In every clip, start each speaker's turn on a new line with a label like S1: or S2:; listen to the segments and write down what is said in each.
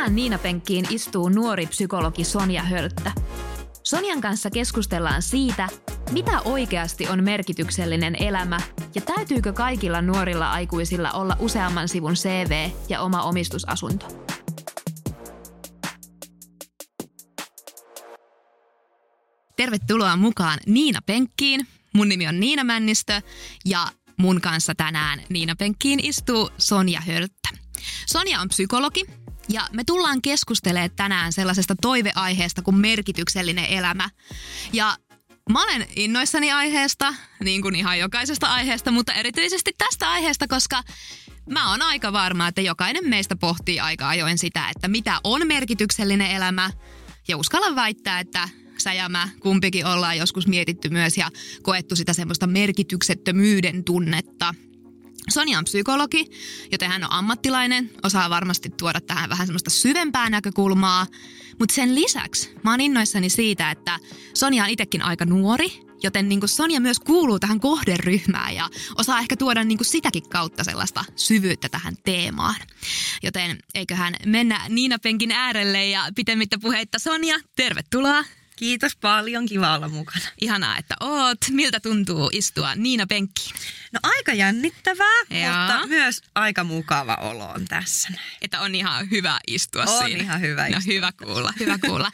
S1: Tänään Niina-penkkiin istuu nuori psykologi Sonja Hölttä. Sonjan kanssa keskustellaan siitä, mitä oikeasti on merkityksellinen elämä ja täytyykö kaikilla nuorilla aikuisilla olla useamman sivun CV ja oma omistusasunto. Tervetuloa mukaan Niina Penkkiin. Mun nimi on Niina Männistö ja mun kanssa tänään Niina Penkkiin istuu Sonja Hölttä. Sonja on psykologi ja me tullaan keskustelemaan tänään sellaisesta toiveaiheesta kuin merkityksellinen elämä. Ja Mä olen innoissani aiheesta, niin kuin ihan jokaisesta aiheesta, mutta erityisesti tästä aiheesta, koska mä oon aika varma, että jokainen meistä pohtii aika ajoin sitä, että mitä on merkityksellinen elämä. Ja uskallan väittää, että sä ja mä kumpikin ollaan joskus mietitty myös ja koettu sitä semmoista merkityksettömyyden tunnetta. Sonja on psykologi, joten hän on ammattilainen, osaa varmasti tuoda tähän vähän semmoista syvempää näkökulmaa. Mutta sen lisäksi mä oon innoissani siitä, että Sonja on itsekin aika nuori, joten niin Sonja myös kuuluu tähän kohderyhmään ja osaa ehkä tuoda niin sitäkin kautta sellaista syvyyttä tähän teemaan. Joten eiköhän mennä Niina Penkin äärelle ja pitemmittä puheitta Sonja, tervetuloa.
S2: Kiitos paljon, kiva olla mukana.
S1: Ihanaa, että oot. Miltä tuntuu istua Niina Penkkiin?
S2: No aika jännittävää, Joo. mutta myös aika mukava olo on tässä.
S1: Että on ihan hyvä istua
S2: on
S1: siinä.
S2: On ihan hyvä
S1: no, istua. hyvä kuulla, hyvä kuulla.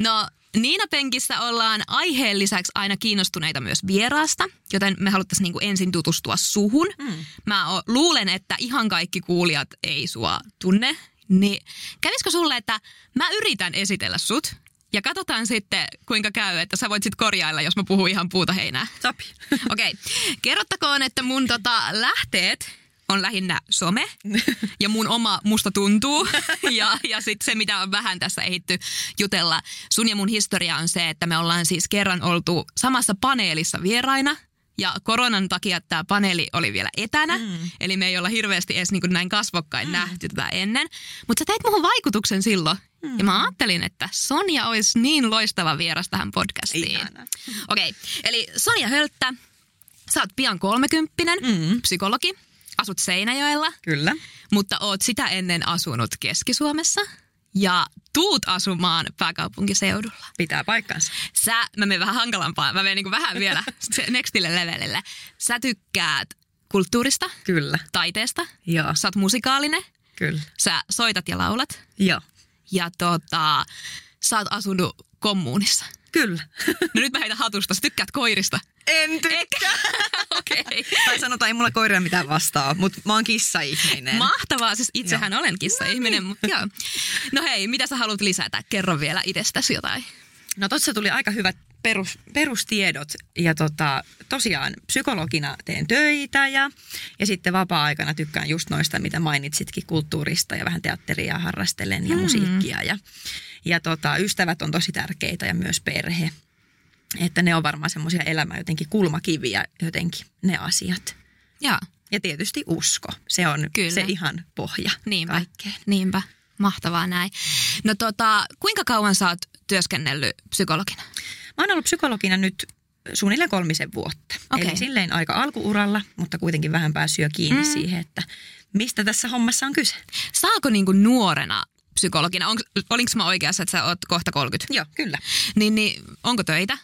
S1: No Niina Penkissä ollaan aiheen lisäksi aina kiinnostuneita myös vieraasta, joten me haluttaisiin niinku ensin tutustua suhun. Mm. Mä o, luulen, että ihan kaikki kuulijat ei sua tunne. Niin kävisikö sulle, että mä yritän esitellä sut ja katsotaan sitten, kuinka käy, että sä voit sitten korjailla, jos mä puhun ihan puuta heinää. Okei. Okay. Kerrottakoon, että mun tota, lähteet on lähinnä some ja mun oma musta tuntuu ja, ja sitten se, mitä on vähän tässä ehitty jutella. Sun ja mun historia on se, että me ollaan siis kerran oltu samassa paneelissa vieraina ja koronan takia tämä paneeli oli vielä etänä, mm. eli me ei olla hirveästi edes niin näin kasvokkain mm. nähty tätä ennen. Mutta sä teit muuhun vaikutuksen silloin, mm. ja mä ajattelin, että Sonja olisi niin loistava vieras tähän podcastiin. Okei, okay. eli Sonja Hölttä, sä oot pian kolmekymppinen, mm. psykologi, asut Seinäjoella.
S2: Kyllä.
S1: Mutta oot sitä ennen asunut Keski-Suomessa ja tuut asumaan pääkaupunkiseudulla.
S2: Pitää paikkansa.
S1: Sä, mä menen vähän hankalampaa, mä menen niin vähän vielä nextille levelille. Sä tykkäät kulttuurista.
S2: Kyllä.
S1: Taiteesta.
S2: Joo.
S1: Sä oot musikaalinen.
S2: Kyllä.
S1: Sä soitat ja laulat.
S2: Joo.
S1: Ja tota, sä oot asunut kommunissa.
S2: Kyllä.
S1: No nyt mä heitän hatusta. Sä tykkäät koirista.
S2: En tykkää. Okei. Okay. Tai sanotaan, ei mulla koiria mitään vastaa, mutta mä oon kissa-ihminen.
S1: Mahtavaa, siis itsehän joo. olen kissa-ihminen. No, niin. joo. no hei, mitä sä haluat lisätä? Kerro vielä itsestäsi jotain.
S2: No tossa tuli aika hyvät perus, perustiedot ja tota, tosiaan psykologina teen töitä ja, ja sitten vapaa-aikana tykkään just noista, mitä mainitsitkin, kulttuurista ja vähän teatteria harrastelen ja mm. musiikkia ja, ja tota, ystävät on tosi tärkeitä ja myös perhe. Että ne on varmaan semmoisia elämän jotenkin kulmakiviä jotenkin ne asiat.
S1: Ja,
S2: ja tietysti usko. Se on Kyllä. se ihan pohja
S1: niinpä, kaikkeen. Niinpä. Mahtavaa näin. No tota, kuinka kauan sä oot työskennellyt psykologina?
S2: Mä oon ollut psykologina nyt suunnilleen kolmisen vuotta. Okay. Eli silleen aika alkuuralla, mutta kuitenkin vähän päässyt jo kiinni mm. siihen, että mistä tässä hommassa on kyse.
S1: Saako niinku nuorena psykologina, olinko mä oikeassa, että sä oot kohta 30?
S2: Joo, kyllä.
S1: Niin, niin onko töitä?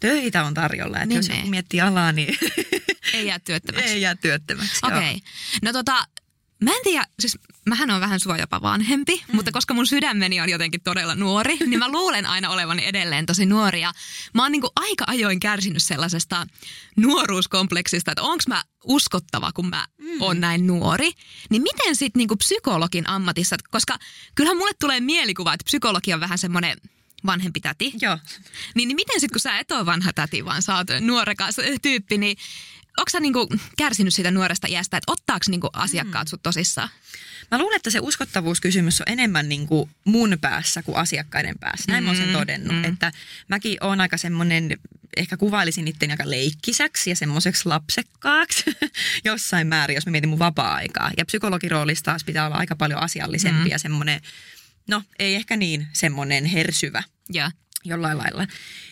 S2: Töitä on tarjolla, että niin jos joku miettii alaa, niin...
S1: Ei jää työttömäksi.
S2: Ei jää työttömäksi,
S1: Okei. Okay. No tota, Mä en tiedä, siis mähän on vähän sua jopa vanhempi, mm. mutta koska mun sydämeni on jotenkin todella nuori, niin mä luulen aina olevani edelleen tosi nuori. Ja mä oon niinku aika ajoin kärsinyt sellaisesta nuoruuskompleksista, että onko mä uskottava, kun mä mm. oon näin nuori. Niin miten sitten niinku psykologin ammatissa, koska kyllähän mulle tulee mielikuva, että psykologi on vähän semmoinen vanhempi täti.
S2: Joo.
S1: Niin, niin miten sitten, kun sä et ole vanha täti, vaan sä oot nuorekas tyyppi, niin onko sä niinku kärsinyt siitä nuoresta iästä, että ottaako niinku asiakkaat mm. sut tosissaan?
S2: Mä luulen, että se uskottavuuskysymys on enemmän niinku mun päässä kuin asiakkaiden päässä. Näin mm, mä oon sen mm, todennut. Mm. Että mäkin oon aika semmoinen, ehkä kuvailisin itteni aika leikkisäksi ja semmoiseksi lapsekkaaksi jossain määrin, jos mä mietin mun vapaa-aikaa. Ja psykologiroolissa taas pitää olla aika paljon asiallisempi mm. ja semmoinen, no ei ehkä niin semmoinen hersyvä.
S1: Ja.
S2: Jollain lailla.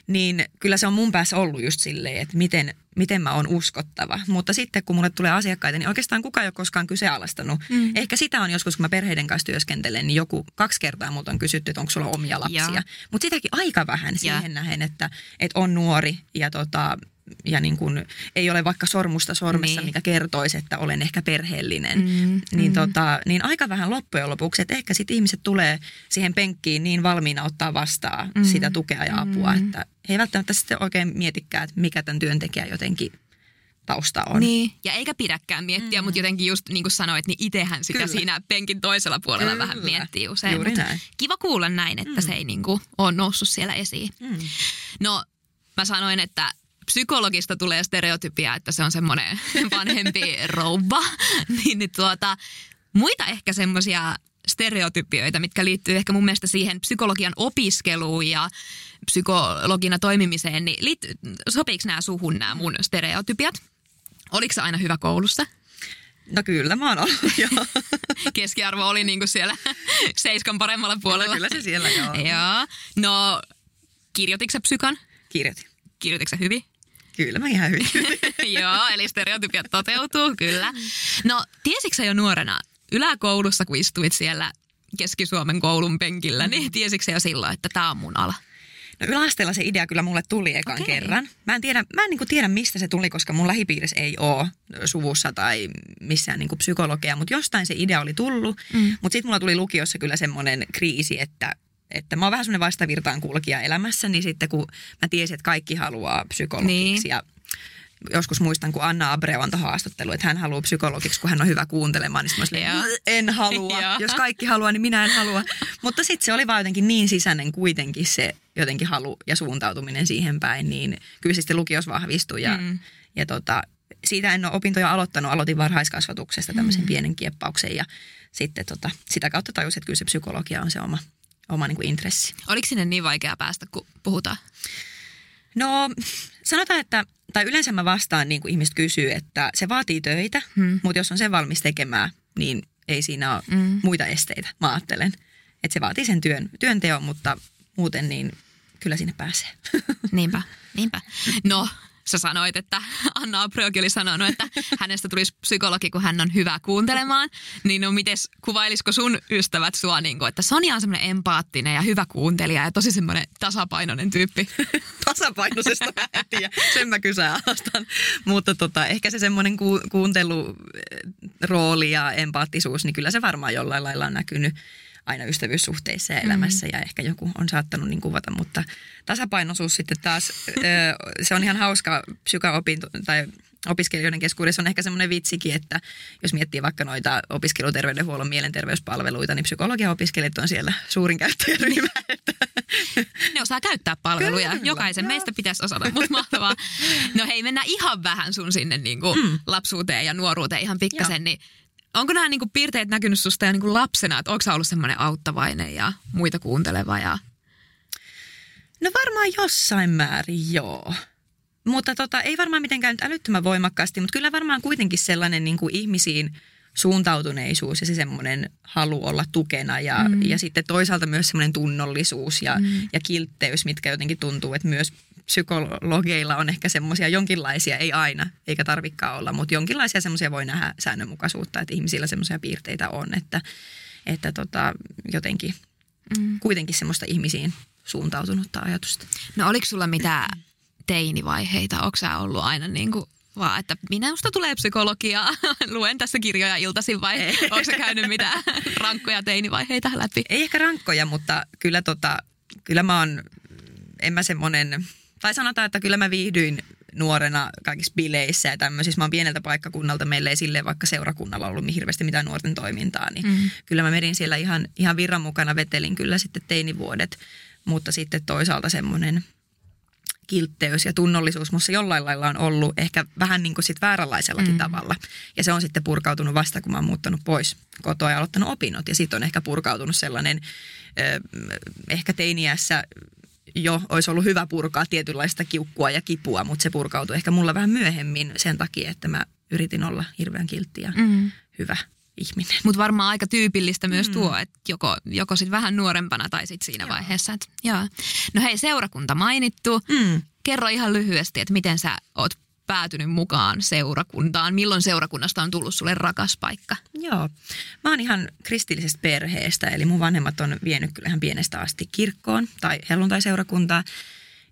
S2: Niin kyllä se on mun päässä ollut just silleen, että miten miten mä oon uskottava. Mutta sitten kun mulle tulee asiakkaita, niin oikeastaan kukaan ei ole koskaan kyseenalaistanut. Mm. Ehkä sitä on joskus, kun mä perheiden kanssa työskentelen, niin joku kaksi kertaa multa on kysytty, että onko sulla omia lapsia. Mutta sitäkin aika vähän siihen ja. nähen, että, että on nuori ja tota, ja niin kuin, ei ole vaikka sormusta sormessa, niin. mikä kertoisi, että olen ehkä perheellinen, mm, niin, mm. Tota, niin aika vähän loppujen lopuksi, että ehkä sitten ihmiset tulee siihen penkkiin niin valmiina ottaa vastaan mm. sitä tukea ja apua, mm. että he ei välttämättä sitten oikein mietikään, että mikä tämän työntekijä jotenkin tausta on.
S1: Niin, ja eikä pidäkään miettiä, mm. mutta jotenkin just niin kuin sanoit, niin itsehän sitä Kyllä. siinä penkin toisella puolella Kyllä. vähän miettii usein. Juuri näin. Kiva kuulla näin, että mm. se ei niin kuin ole noussut siellä esiin. Mm. No, mä sanoin, että psykologista tulee stereotypia, että se on semmoinen vanhempi rouva, niin, niin tuota, muita ehkä semmoisia stereotypioita, mitkä liittyy ehkä mun mielestä siihen psykologian opiskeluun ja psykologina toimimiseen, niin liittyy, sopiiko nämä suhun nämä mun stereotypiat? Oliko se aina hyvä koulussa?
S2: No kyllä, mä oon ollut, joo.
S1: Keskiarvo oli niin kuin siellä seiskan paremmalla puolella.
S2: Kyllä, kyllä se siellä, joo.
S1: joo. No, kirjoititko psykan?
S2: Kirjoitin.
S1: Kirjoititko sä hyvin?
S2: Kyllä mä ihan hyvin.
S1: Joo, eli stereotypiat toteutuu, kyllä. No, tiesitkö jo nuorena yläkoulussa, kun istuit siellä Keski-Suomen koulun penkillä, niin tiesitkö jo silloin, että tämä on mun ala?
S2: No yläasteella se idea kyllä mulle tuli ekan okay. kerran. Mä en tiedä, mä en niin tiedä mistä se tuli, koska mun lähipiirissä ei ole suvussa tai missään niin psykologia, mutta jostain se idea oli tullut. Mm. Mutta sitten mulla tuli lukiossa kyllä semmoinen kriisi, että että mä oon vähän semmoinen vastavirtaan kulkija elämässä, niin sitten kun mä tiesin, että kaikki haluaa psykologiksi niin. ja joskus muistan, kun Anna Abreu antoi haastattelu, että hän haluaa psykologiksi, kun hän on hyvä kuuntelemaan, niin mä olin, en halua. Jos kaikki haluaa, niin minä en halua. Mutta sitten se oli vaan jotenkin niin sisäinen kuitenkin se jotenkin halu ja suuntautuminen siihen päin, niin kyllä se sitten lukios vahvistui ja, mm. ja tota, siitä en ole opintoja aloittanut. Aloitin varhaiskasvatuksesta tämmöisen mm. pienen kieppauksen ja sitten tota, sitä kautta tajusin, että kyllä se psykologia on se oma, oma niin kuin intressi.
S1: Oliko sinne niin vaikea päästä, kun puhutaan?
S2: No sanotaan, että, tai yleensä mä vastaan niin kuin ihmiset kysyy, että se vaatii töitä, hmm. mutta jos on sen valmis tekemään, niin ei siinä ole hmm. muita esteitä, mä ajattelen. Että se vaatii sen työn, työnteon, mutta muuten niin kyllä sinne pääsee.
S1: Niinpä, niinpä. No, sä sanoit, että Anna Abreukin oli sanonut, että hänestä tulisi psykologi, kun hän on hyvä kuuntelemaan. Niin no mites, kuvailisiko sun ystävät sua, niin kuin, että Sonja on semmoinen empaattinen ja hyvä kuuntelija ja tosi semmoinen tasapainoinen tyyppi?
S2: Tasapainoisesta mä en sen mä kyseenalaistan. Mutta tota, ehkä se semmoinen ku, kuuntelurooli ja empaattisuus, niin kyllä se varmaan jollain lailla on näkynyt aina ystävyyssuhteissa ja elämässä mm. ja ehkä joku on saattanut niin kuvata, mutta tasapainoisuus sitten taas, se on ihan hauska psykaopinto tai opiskelijoiden keskuudessa on ehkä semmoinen vitsikin, että jos miettii vaikka noita opiskeluterveydenhuollon mielenterveyspalveluita, niin psykologian opiskelijat on siellä suurin käyttäjäryhmä.
S1: Ne osaa käyttää palveluja. Kyllä, Jokaisen joo. meistä pitäisi osata, mutta mahtavaa. No hei, mennään ihan vähän sun sinne niin kuin mm. lapsuuteen ja nuoruuteen ihan pikkasen, niin onko nämä niinku piirteet näkynyt susta jo niinku lapsena, että onko ollut semmoinen auttavainen ja muita kuunteleva? Ja...
S2: No varmaan jossain määrin joo. Mutta tota, ei varmaan mitenkään nyt älyttömän voimakkaasti, mutta kyllä varmaan kuitenkin sellainen niin kuin ihmisiin suuntautuneisuus ja se semmoinen halu olla tukena ja, mm. ja sitten toisaalta myös semmoinen tunnollisuus ja, mm. ja kiltteys, mitkä jotenkin tuntuu, että myös psykologeilla on ehkä semmoisia jonkinlaisia, ei aina, eikä tarvikaan olla, mutta jonkinlaisia semmoisia voi nähdä säännönmukaisuutta, että ihmisillä semmoisia piirteitä on, että, että tota, jotenkin mm. kuitenkin semmoista ihmisiin suuntautunutta ajatusta.
S1: No oliko sulla mitään teinivaiheita? Onko sä ollut aina niin kuin vaan, että minusta tulee psykologia, luen tässä kirjoja iltaisin vai onko se käynyt mitään rankkoja teinivaiheita läpi?
S2: Ei ehkä rankkoja, mutta kyllä, tota, kyllä mä oon, en mä semmonen, tai sanotaan, että kyllä mä viihdyin nuorena kaikissa bileissä ja tämmöisissä. Mä oon pieneltä paikkakunnalta, meillä ei silleen vaikka seurakunnalla ollut hirveästi mitään nuorten toimintaa, niin mm. kyllä mä menin siellä ihan, ihan virran mukana, vetelin kyllä sitten teinivuodet, mutta sitten toisaalta semmoinen – kiltteys ja tunnollisuus musta jollain lailla on ollut ehkä vähän niin kuin sit vääränlaisellakin mm. tavalla. Ja se on sitten purkautunut vasta, kun mä oon muuttanut pois kotoa ja aloittanut opinnot. Ja sitten on ehkä purkautunut sellainen, eh, ehkä teiniässä jo olisi ollut hyvä purkaa tietynlaista kiukkua ja kipua, mutta se purkautui ehkä mulla vähän myöhemmin sen takia, että mä yritin olla hirveän kiltti ja mm. hyvä ihminen.
S1: Mutta varmaan aika tyypillistä myös mm. tuo, että joko, joko sit vähän nuorempana tai sitten siinä joo. vaiheessa. Et, joo. No hei, seurakunta mainittu. Mm. Kerro ihan lyhyesti, että miten sä oot päätynyt mukaan seurakuntaan? Milloin seurakunnasta on tullut sulle rakas paikka?
S2: Joo. Mä oon ihan kristillisestä perheestä, eli mun vanhemmat on vienyt kyllä ihan pienestä asti kirkkoon tai helluntai-seurakuntaa.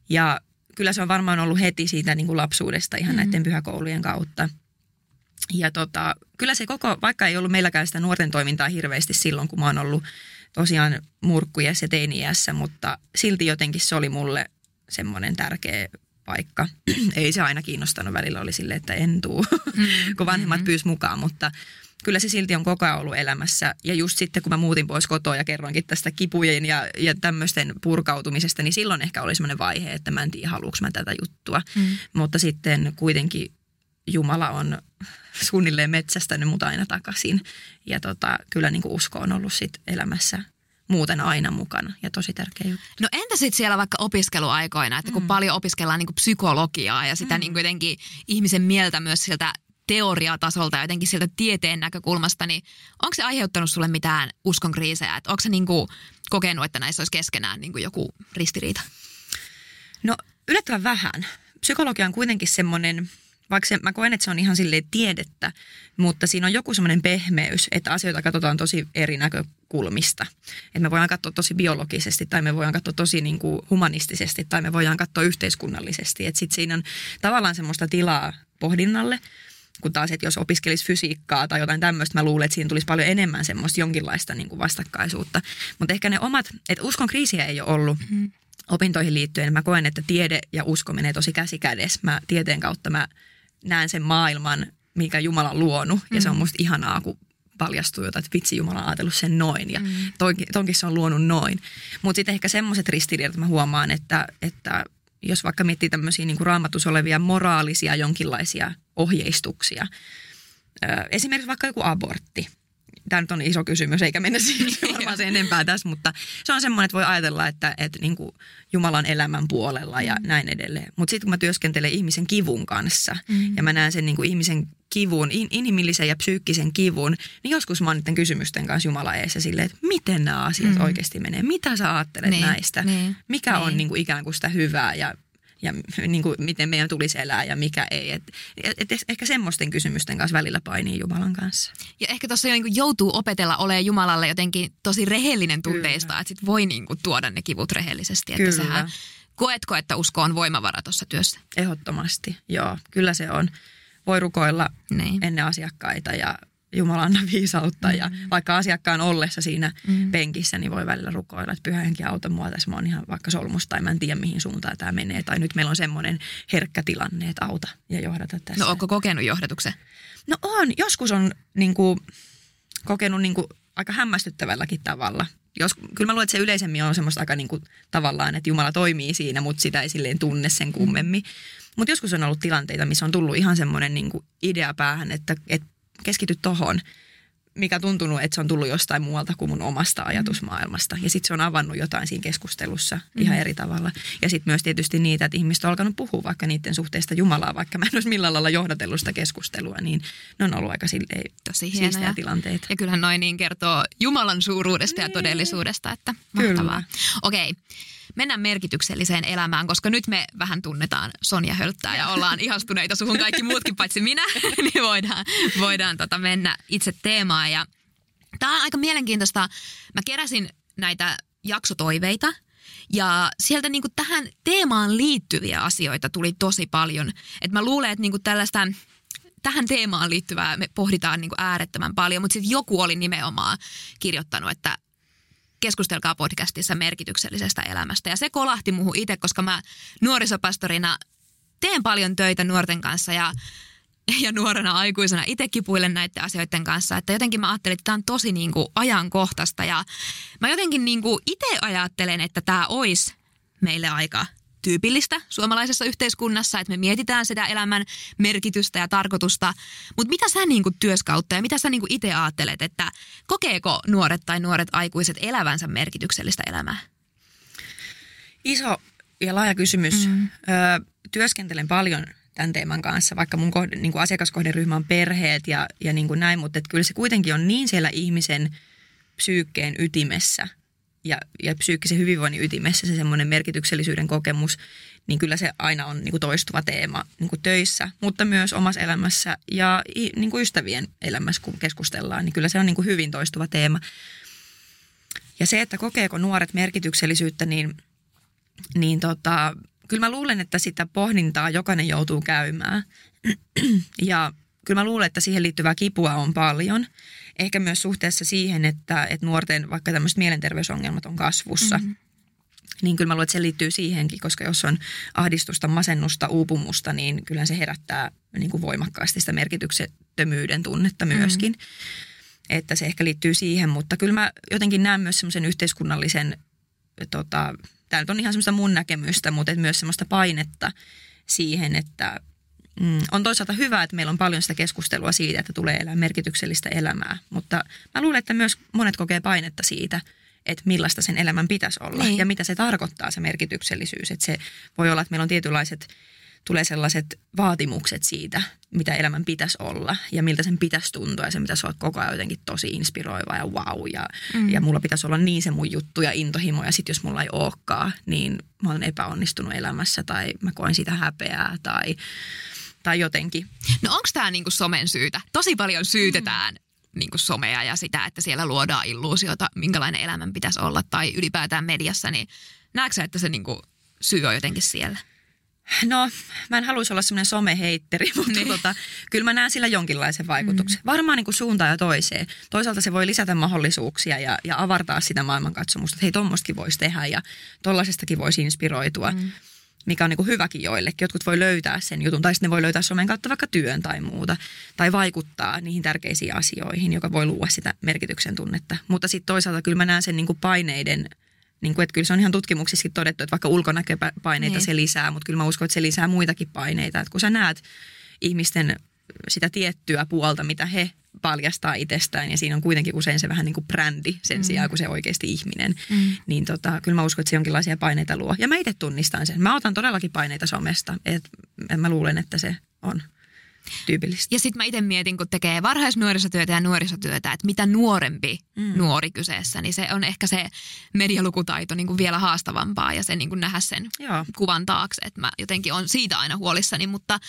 S2: Ja kyllä se on varmaan ollut heti siitä niin kuin lapsuudesta ihan mm. näiden pyhäkoulujen kautta. Ja tota, kyllä se koko, vaikka ei ollut meilläkään sitä nuorten toimintaa hirveästi silloin, kun mä oon ollut tosiaan murkkuiässä ja teiniässä, mutta silti jotenkin se oli mulle semmoinen tärkeä paikka. ei se aina kiinnostanut välillä, oli sille, että en tuu, mm. kun vanhemmat mm-hmm. pyys mukaan, mutta kyllä se silti on koko ajan ollut elämässä. Ja just sitten, kun mä muutin pois kotoa ja kerroinkin tästä kipujen ja, ja tämmöisten purkautumisesta, niin silloin ehkä oli semmoinen vaihe, että mä en tiedä, haluuks mä tätä juttua. Mm. Mutta sitten kuitenkin Jumala on suunnilleen metsästänyt mut aina takaisin. Ja tota, kyllä niin kuin usko on ollut sit elämässä muuten aina mukana ja tosi tärkeä juttu.
S1: No entä sitten siellä vaikka opiskeluaikoina, että kun mm. paljon opiskellaan niin kuin psykologiaa ja sitä mm. niin kuin jotenkin ihmisen mieltä myös sieltä teoriatasolta ja jotenkin sieltä tieteen näkökulmasta, niin onko se aiheuttanut sulle mitään uskon kriisejä? Että onko se niin kuin kokenut, että näissä olisi keskenään niin kuin joku ristiriita?
S2: No yllättävän vähän. Psykologia on kuitenkin semmoinen vaikka se, mä koen, että se on ihan silleen tiedettä, mutta siinä on joku semmoinen pehmeys, että asioita katsotaan tosi eri näkökulmista. Että me voidaan katsoa tosi biologisesti tai me voidaan katsoa tosi niin kuin humanistisesti tai me voidaan katsoa yhteiskunnallisesti. Että sitten siinä on tavallaan semmoista tilaa pohdinnalle, kun taas, että jos opiskelisi fysiikkaa tai jotain tämmöistä, mä luulen, että siinä tulisi paljon enemmän semmoista jonkinlaista niin kuin vastakkaisuutta. Mutta ehkä ne omat, että uskon kriisiä ei ole ollut. Mm-hmm opintoihin liittyen mä koen, että tiede ja usko menee tosi käsi kädessä. Mä tieteen kautta mä näen sen maailman, mikä Jumala on luonut. Mm. Ja se on mm. musta ihanaa, kun paljastuu jotain, että vitsi Jumala on ajatellut sen noin ja mm. tonkin, tonkin se on luonut noin. Mutta sitten ehkä semmoiset ristiriidat mä huomaan, että, että jos vaikka miettii tämmöisiä niin raamatussa olevia moraalisia jonkinlaisia ohjeistuksia, esimerkiksi vaikka joku abortti – tämä nyt on iso kysymys, eikä mennä siihen varmaan sen enempää tässä, mutta se on semmoinen, että voi ajatella, että, että niin kuin Jumalan elämän puolella ja mm. näin edelleen. Mutta sitten kun mä työskentelen ihmisen kivun kanssa mm. ja mä näen sen niin kuin ihmisen kivun, in, inhimillisen ja psyykkisen kivun, niin joskus mä oon niiden kysymysten kanssa Jumala eessä silleen, että miten nämä asiat mm. oikeasti menee, mitä sä ajattelet niin, näistä, niin, mikä niin. on niin kuin ikään kuin sitä hyvää ja ja niin kuin, miten meidän tulisi elää ja mikä ei. Et, et, et ehkä semmoisten kysymysten kanssa välillä painii Jumalan kanssa.
S1: Ja ehkä tuossa jo niin joutuu opetella olemaan Jumalalle jotenkin tosi rehellinen tunteista, että sit voi niin kuin tuoda ne kivut rehellisesti. Että kyllä. Sehän, koetko, että usko on voimavara tuossa työssä?
S2: Ehdottomasti, joo. Kyllä se on. Voi rukoilla niin. ennen asiakkaita ja Jumala anna viisautta mm. ja vaikka asiakkaan ollessa siinä mm. penkissä, niin voi välillä rukoilla, että pyhä henki auta mua tässä, mä oon ihan vaikka solmusta tai mä en tiedä mihin suuntaan tämä menee. Tai nyt meillä on semmoinen herkkä tilanne, että auta ja johdata tässä.
S1: No onko kokenut johdatuksen?
S2: No on, joskus on niin kuin, kokenut niin kuin, aika hämmästyttävälläkin tavalla. Jos, kyllä mä luulen, että se yleisemmin on semmoista aika niin kuin, tavallaan, että Jumala toimii siinä, mutta sitä ei silleen tunne sen kummemmin. Mm. Mutta joskus on ollut tilanteita, missä on tullut ihan semmoinen niin idea päähän, että, että keskity tohon, mikä tuntunut, että se on tullut jostain muualta kuin mun omasta mm. ajatusmaailmasta. Ja sitten se on avannut jotain siinä keskustelussa mm. ihan eri tavalla. Ja sitten myös tietysti niitä, että ihmiset on alkanut puhua vaikka niiden suhteesta Jumalaa, vaikka mä en olisi millään lailla johdatellut sitä keskustelua, niin ne on ollut aika silleen Tosi hienoja tilanteita.
S1: Ja kyllähän noin niin kertoo Jumalan suuruudesta ja niin. todellisuudesta, että mahtavaa. Okei. Okay mennä merkitykselliseen elämään, koska nyt me vähän tunnetaan Sonja Hölttää ja ollaan ihastuneita suhun kaikki muutkin paitsi minä, niin voidaan, voidaan tota mennä itse teemaan. Ja tämä on aika mielenkiintoista. Mä keräsin näitä jaksotoiveita ja sieltä niinku tähän teemaan liittyviä asioita tuli tosi paljon. Et mä luulen, että niinku tällaista tähän teemaan liittyvää me pohditaan niinku äärettömän paljon, mutta sitten joku oli nimenomaan kirjoittanut, että Keskustelkaa podcastissa merkityksellisestä elämästä. Ja se kolahti muuhun itse, koska mä nuorisopastorina teen paljon töitä nuorten kanssa ja ja nuorena aikuisena itse kipuilen näiden asioiden kanssa, että jotenkin mä ajattelin, että tämä on tosi niin kuin ajankohtaista ja mä jotenkin niin kuin itse ajattelen, että tämä olisi meille aika tyypillistä suomalaisessa yhteiskunnassa, että me mietitään sitä elämän merkitystä ja tarkoitusta. Mutta mitä sä niin kuin työskautta ja mitä sä niin kuin itse ajattelet, että kokeeko nuoret tai nuoret aikuiset elävänsä merkityksellistä elämää?
S2: Iso ja laaja kysymys. Mm. Ö, työskentelen paljon tämän teeman kanssa, vaikka mun kohde, niin kuin asiakaskohderyhmä on perheet ja, ja niin kuin näin, mutta kyllä se kuitenkin on niin siellä ihmisen psyykkeen ytimessä – ja, ja psyykkisen hyvinvoinnin ytimessä se semmoinen merkityksellisyyden kokemus, niin kyllä se aina on niin kuin toistuva teema niin kuin töissä, mutta myös omassa elämässä ja niin kuin ystävien elämässä, kun keskustellaan, niin kyllä se on niin kuin hyvin toistuva teema. Ja se, että kokeeko nuoret merkityksellisyyttä, niin, niin tota, kyllä mä luulen, että sitä pohdintaa jokainen joutuu käymään. ja kyllä mä luulen, että siihen liittyvää kipua on paljon. Ehkä myös suhteessa siihen, että, että nuorten vaikka tämmöiset mielenterveysongelmat on kasvussa. Mm-hmm. Niin kyllä mä luulen, että se liittyy siihenkin, koska jos on ahdistusta, masennusta, uupumusta, niin kyllä se herättää niin kuin voimakkaasti sitä merkityksettömyyden tunnetta myöskin. Mm-hmm. Että se ehkä liittyy siihen, mutta kyllä mä jotenkin näen myös semmoisen yhteiskunnallisen, tota, tämä nyt on ihan semmoista mun näkemystä, mutta myös semmoista painetta siihen, että Mm, on toisaalta hyvä, että meillä on paljon sitä keskustelua siitä, että tulee elää merkityksellistä elämää, mutta mä luulen, että myös monet kokee painetta siitä, että millaista sen elämän pitäisi olla niin. ja mitä se tarkoittaa se merkityksellisyys. Että se voi olla, että meillä on tietynlaiset, tulee sellaiset vaatimukset siitä, mitä elämän pitäisi olla ja miltä sen pitäisi tuntua ja se pitäisi olla koko ajan jotenkin tosi inspiroiva ja wow ja, mm. ja mulla pitäisi olla niin se mun juttu ja intohimo ja sitten jos mulla ei olekaan, niin mä olen epäonnistunut elämässä tai mä koen sitä häpeää tai tai jotenkin.
S1: No onko tämä niinku somen syytä? Tosi paljon syytetään mm. niinku somea ja sitä, että siellä luodaan illuusiota, minkälainen elämän pitäisi olla tai ylipäätään mediassa, niin näetkö että se niinku syy on jotenkin siellä?
S2: No, mä en haluaisi olla semmoinen someheitteri, mutta niin. tota, kyllä mä näen sillä jonkinlaisen vaikutuksen. Mm. Varmaan niin kuin suuntaan ja toiseen. Toisaalta se voi lisätä mahdollisuuksia ja, ja avartaa sitä maailmankatsomusta, että hei, tommostakin voisi tehdä ja tollaisestakin voisi inspiroitua. Mm mikä on niin kuin hyväkin joillekin. Jotkut voi löytää sen jutun tai sitten ne voi löytää somen kautta vaikka työn tai muuta. Tai vaikuttaa niihin tärkeisiin asioihin, joka voi luoda sitä merkityksen tunnetta. Mutta sitten toisaalta kyllä mä näen sen niin kuin paineiden, niin kuin, että kyllä se on ihan tutkimuksissakin todettu, että vaikka ulkonäköpaineita niin. se lisää, mutta kyllä mä uskon, että se lisää muitakin paineita. Että kun sä näet ihmisten sitä tiettyä puolta, mitä he paljastaa itsestään ja siinä on kuitenkin usein se vähän niin kuin brändi sen mm. sijaan kuin se oikeasti ihminen. Mm. Niin tota, kyllä mä uskon, että se jonkinlaisia paineita luo. Ja mä itse tunnistan sen. Mä otan todellakin paineita somesta. Et mä luulen, että se on tyypillistä.
S1: Ja sitten mä itse mietin, kun tekee varhaisnuorisotyötä ja nuorisotyötä, että mitä nuorempi mm. nuori kyseessä, niin se on ehkä se medialukutaito niin kuin vielä haastavampaa ja se niin kuin nähdä sen Joo. kuvan taakse. Että mä jotenkin on siitä aina huolissani, mutta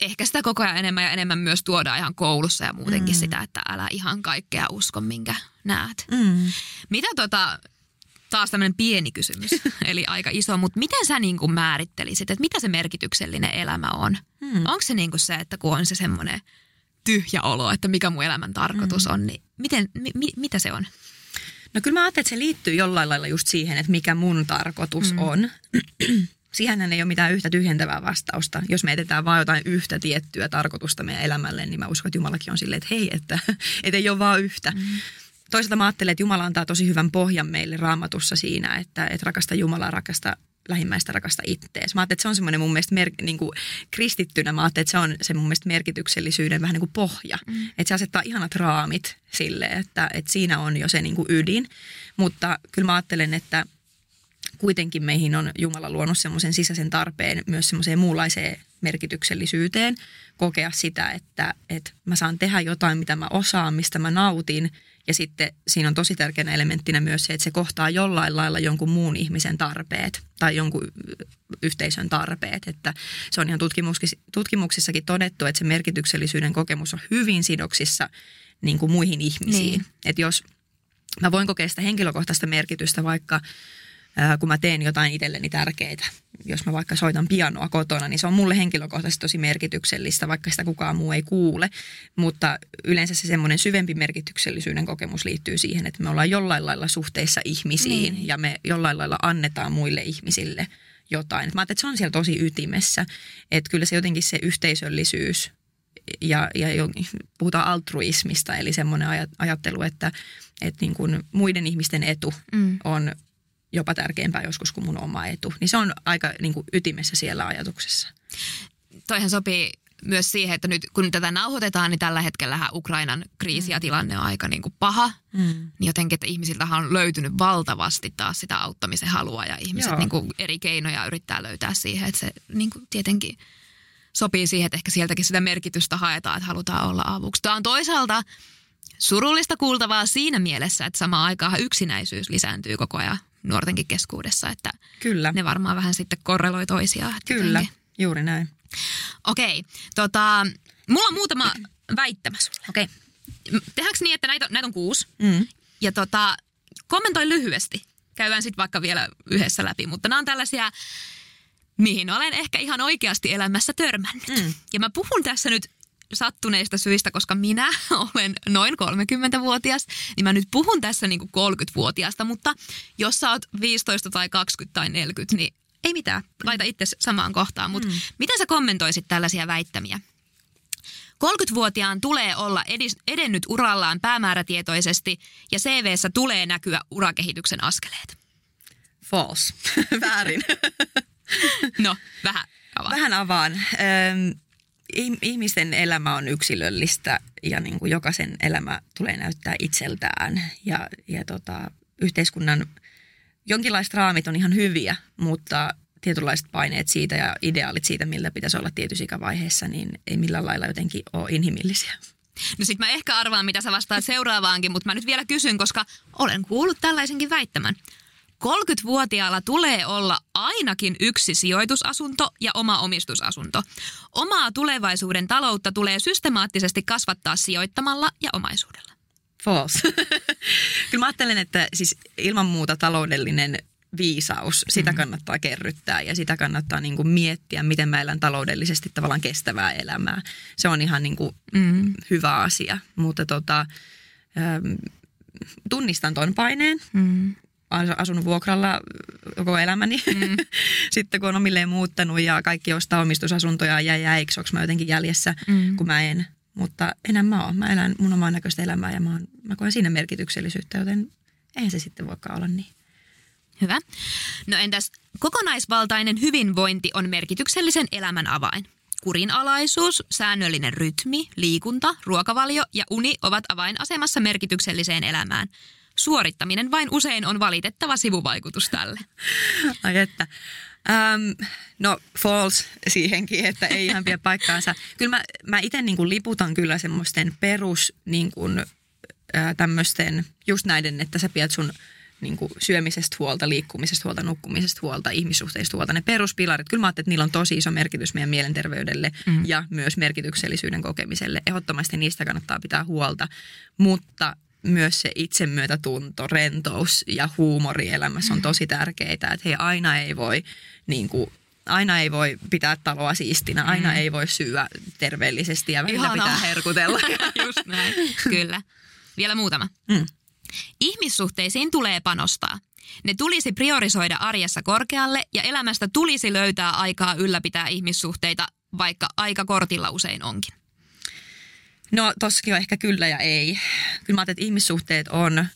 S1: ehkä sitä koko ajan enemmän ja enemmän myös tuodaan ihan koulussa ja muutenkin mm. sitä, että älä ihan kaikkea usko, minkä näet. Mm. Mitä tota, taas tämmöinen pieni kysymys, eli aika iso, mutta miten sä niin kuin määrittelisit, että mitä se merkityksellinen elämä on? Mm. Onko se niin kuin se, että kun on se semmoinen tyhjä olo, että mikä mun elämän tarkoitus mm. on, niin miten, mi, mitä se on?
S2: No kyllä mä ajattelen, että se liittyy jollain lailla just siihen, että mikä mun tarkoitus mm. on. Siihen ei ole mitään yhtä tyhjentävää vastausta. Jos me etetään vain jotain yhtä tiettyä tarkoitusta meidän elämälle, niin mä uskon, että Jumalakin on silleen, että hei, että, että ei ole vaan yhtä. Mm. Toisaalta mä ajattelen, että Jumala antaa tosi hyvän pohjan meille raamatussa siinä, että, että rakasta Jumalaa, rakasta lähimmäistä, rakasta ittees. Mä ajattelen, että se on semmoinen mun mielestä mer- niin kuin kristittynä, mä ajattelen, että se on se mun mielestä merkityksellisyyden vähän niin kuin pohja. Mm. Että se asettaa ihanat raamit sille, että, että siinä on jo se niin kuin ydin. Mutta kyllä mä ajattelen, että kuitenkin meihin on Jumala luonut semmoisen sisäisen tarpeen myös semmoiseen muunlaiseen merkityksellisyyteen, kokea sitä, että, että mä saan tehdä jotain, mitä mä osaan, mistä mä nautin. Ja sitten siinä on tosi tärkeänä elementtinä myös se, että se kohtaa jollain lailla jonkun muun ihmisen tarpeet tai jonkun yhteisön tarpeet. Että se on ihan tutkimuksissakin todettu, että se merkityksellisyyden kokemus on hyvin sidoksissa niin kuin muihin ihmisiin. Niin. Että jos mä voin kokea sitä henkilökohtaista merkitystä vaikka – kun mä teen jotain itselleni tärkeitä. Jos mä vaikka soitan pianoa kotona, niin se on mulle henkilökohtaisesti tosi merkityksellistä, vaikka sitä kukaan muu ei kuule. Mutta yleensä se semmoinen syvempi merkityksellisyyden kokemus liittyy siihen, että me ollaan jollain lailla suhteissa ihmisiin niin. ja me jollain lailla annetaan muille ihmisille jotain. Mä että se on siellä tosi ytimessä, että kyllä se jotenkin se yhteisöllisyys ja, ja puhutaan altruismista, eli semmoinen ajattelu, että, että niin kuin muiden ihmisten etu mm. on jopa tärkeämpää joskus kuin mun oma etu. Niin se on aika niin kuin ytimessä siellä ajatuksessa.
S1: Toihan sopii myös siihen, että nyt kun tätä nauhoitetaan, niin tällä hetkellä Ukrainan kriisi ja mm. tilanne on aika niin kuin paha. Mm. Niin jotenkin, että ihmisiltä on löytynyt valtavasti taas sitä auttamisen halua ja ihmiset niin kuin eri keinoja yrittää löytää siihen, että se niin kuin tietenkin sopii siihen, että ehkä sieltäkin sitä merkitystä haetaan, että halutaan olla avuksi. Tämä on toisaalta Surullista kuultavaa siinä mielessä, että samaan aikaan yksinäisyys lisääntyy koko ajan nuortenkin keskuudessa, että
S2: Kyllä.
S1: ne varmaan vähän sitten korreloi toisiaan.
S2: Kyllä,
S1: jotenkin.
S2: juuri näin.
S1: Okei, tota, mulla on muutama väittämä sulle.
S2: Okei.
S1: Tehdäänkö niin, että näitä, on- näitä on kuusi?
S2: Mm.
S1: Ja tota, kommentoi lyhyesti. Käydään sitten vaikka vielä yhdessä läpi. Mutta nämä on tällaisia, mihin olen ehkä ihan oikeasti elämässä törmännyt.
S2: Mm.
S1: Ja mä puhun tässä nyt sattuneista syistä, koska minä olen noin 30-vuotias, niin mä nyt puhun tässä niin kuin 30-vuotiaasta, mutta jos sä oot 15 tai 20 tai 40, niin ei mitään, laita itse samaan kohtaan. Mutta mm. miten sä kommentoisit tällaisia väittämiä? 30-vuotiaan tulee olla edis, edennyt urallaan päämäärätietoisesti ja CVssä tulee näkyä urakehityksen askeleet.
S2: False. Väärin.
S1: No, vähän avaa.
S2: Vähän avaan. Öm, ihmisten elämä on yksilöllistä ja niin kuin jokaisen elämä tulee näyttää itseltään. Ja, ja tota, yhteiskunnan jonkinlaiset raamit on ihan hyviä, mutta tietynlaiset paineet siitä ja ideaalit siitä, miltä pitäisi olla tietyssä ikävaiheessa, niin ei millään lailla jotenkin ole inhimillisiä.
S1: No sit mä ehkä arvaan, mitä sä vastaat seuraavaankin, mutta mä nyt vielä kysyn, koska olen kuullut tällaisenkin väittämän. 30-vuotiaalla tulee olla ainakin yksi sijoitusasunto ja oma omistusasunto. Omaa tulevaisuuden taloutta tulee systemaattisesti kasvattaa sijoittamalla ja omaisuudella.
S2: False. Kyllä mä ajattelen, että siis ilman muuta taloudellinen viisaus, sitä kannattaa kerryttää ja sitä kannattaa niin kuin miettiä, miten mä elän taloudellisesti tavallaan kestävää elämää. Se on ihan niin kuin
S1: Mm.
S2: hyvä asia, mutta tota, äm, tunnistan ton paineen.
S1: Mm.
S2: Asun- asunut vuokralla koko elämäni. Mm. Sitten kun on omilleen muuttanut ja kaikki ostaa omistusasuntoja ja jäiksi, onko mä jotenkin jäljessä,
S1: Mm.
S2: kun mä en. Mutta enää mä oon. Mä elän mun omaa näköistä elämää ja mä, oon, mä koen siinä merkityksellisyyttä, joten eihän se sitten voikaan olla niin.
S1: Hyvä. No entäs kokonaisvaltainen hyvinvointi on merkityksellisen elämän avain. Kurinalaisuus, säännöllinen rytmi, liikunta, ruokavalio ja uni ovat avainasemassa merkitykselliseen elämään. Suorittaminen vain usein on valitettava sivuvaikutus tälle.
S2: Ai että. Ähm, no false siihenkin, että ei ihan pidä paikkaansa. Kyllä mä, mä itse niin liputan kyllä semmoisten perus niin kuin, ää, tämmöisten, just näiden, että sä pidät sun niin kuin syömisestä huolta, liikkumisesta huolta, nukkumisesta huolta, ihmissuhteista huolta. Ne peruspilarit, kyllä mä ajattelen, että niillä on tosi iso merkitys meidän mielenterveydelle mm. ja myös merkityksellisyyden kokemiselle. Ehdottomasti niistä kannattaa pitää huolta, mutta myös se itsemyötätunto, rentous ja huumori elämässä on tosi tärkeitä. Että hei, aina ei voi niin kuin, aina ei voi pitää taloa siistinä, aina mm. ei voi syödä terveellisesti ja välillä
S1: Ihanaa.
S2: pitää herkutella.
S1: Just näin. Kyllä. Vielä muutama.
S2: Mm.
S1: Ihmissuhteisiin tulee panostaa. Ne tulisi priorisoida arjessa korkealle ja elämästä tulisi löytää aikaa ylläpitää ihmissuhteita, vaikka aika kortilla usein onkin.
S2: No tossakin on ehkä kyllä ja ei. Kyllä mä ajattelen, että ihmissuhteet on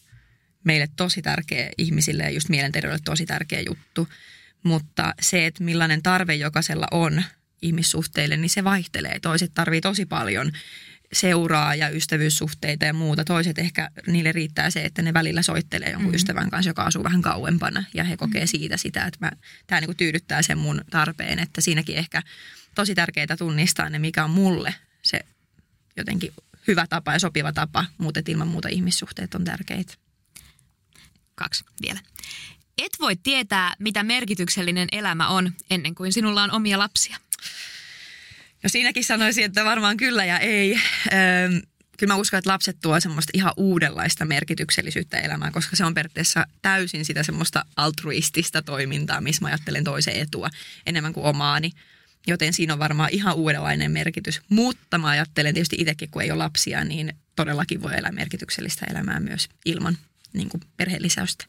S2: meille tosi tärkeä ihmisille ja just mielenterveydelle tosi tärkeä juttu. Mutta se, että millainen tarve jokaisella on ihmissuhteille, niin se vaihtelee. Toiset tarvii tosi paljon seuraa ja ystävyyssuhteita ja muuta. Toiset ehkä, niille riittää se, että ne välillä soittelee jonkun mm. ystävän kanssa, joka asuu vähän kauempana. Ja he kokee siitä sitä, että mä, tämä niin tyydyttää sen mun tarpeen. Että siinäkin ehkä tosi tärkeää tunnistaa ne, mikä on mulle se jotenkin hyvä tapa ja sopiva tapa, mutta ilman muuta ihmissuhteet on tärkeitä.
S1: Kaksi vielä. Et voi tietää, mitä merkityksellinen elämä on, ennen kuin sinulla on omia lapsia.
S2: No siinäkin sanoisin, että varmaan kyllä ja ei. Öm, kyllä mä uskon, että lapset tuo semmoista ihan uudenlaista merkityksellisyyttä elämään, koska se on periaatteessa täysin sitä semmoista altruistista toimintaa, missä mä ajattelen toisen etua enemmän kuin omaani. Joten siinä on varmaan ihan uudenlainen merkitys. Mutta mä ajattelen tietysti itsekin, kun ei ole lapsia, niin todellakin voi elää merkityksellistä elämää myös ilman niin kuin perheellisäystä.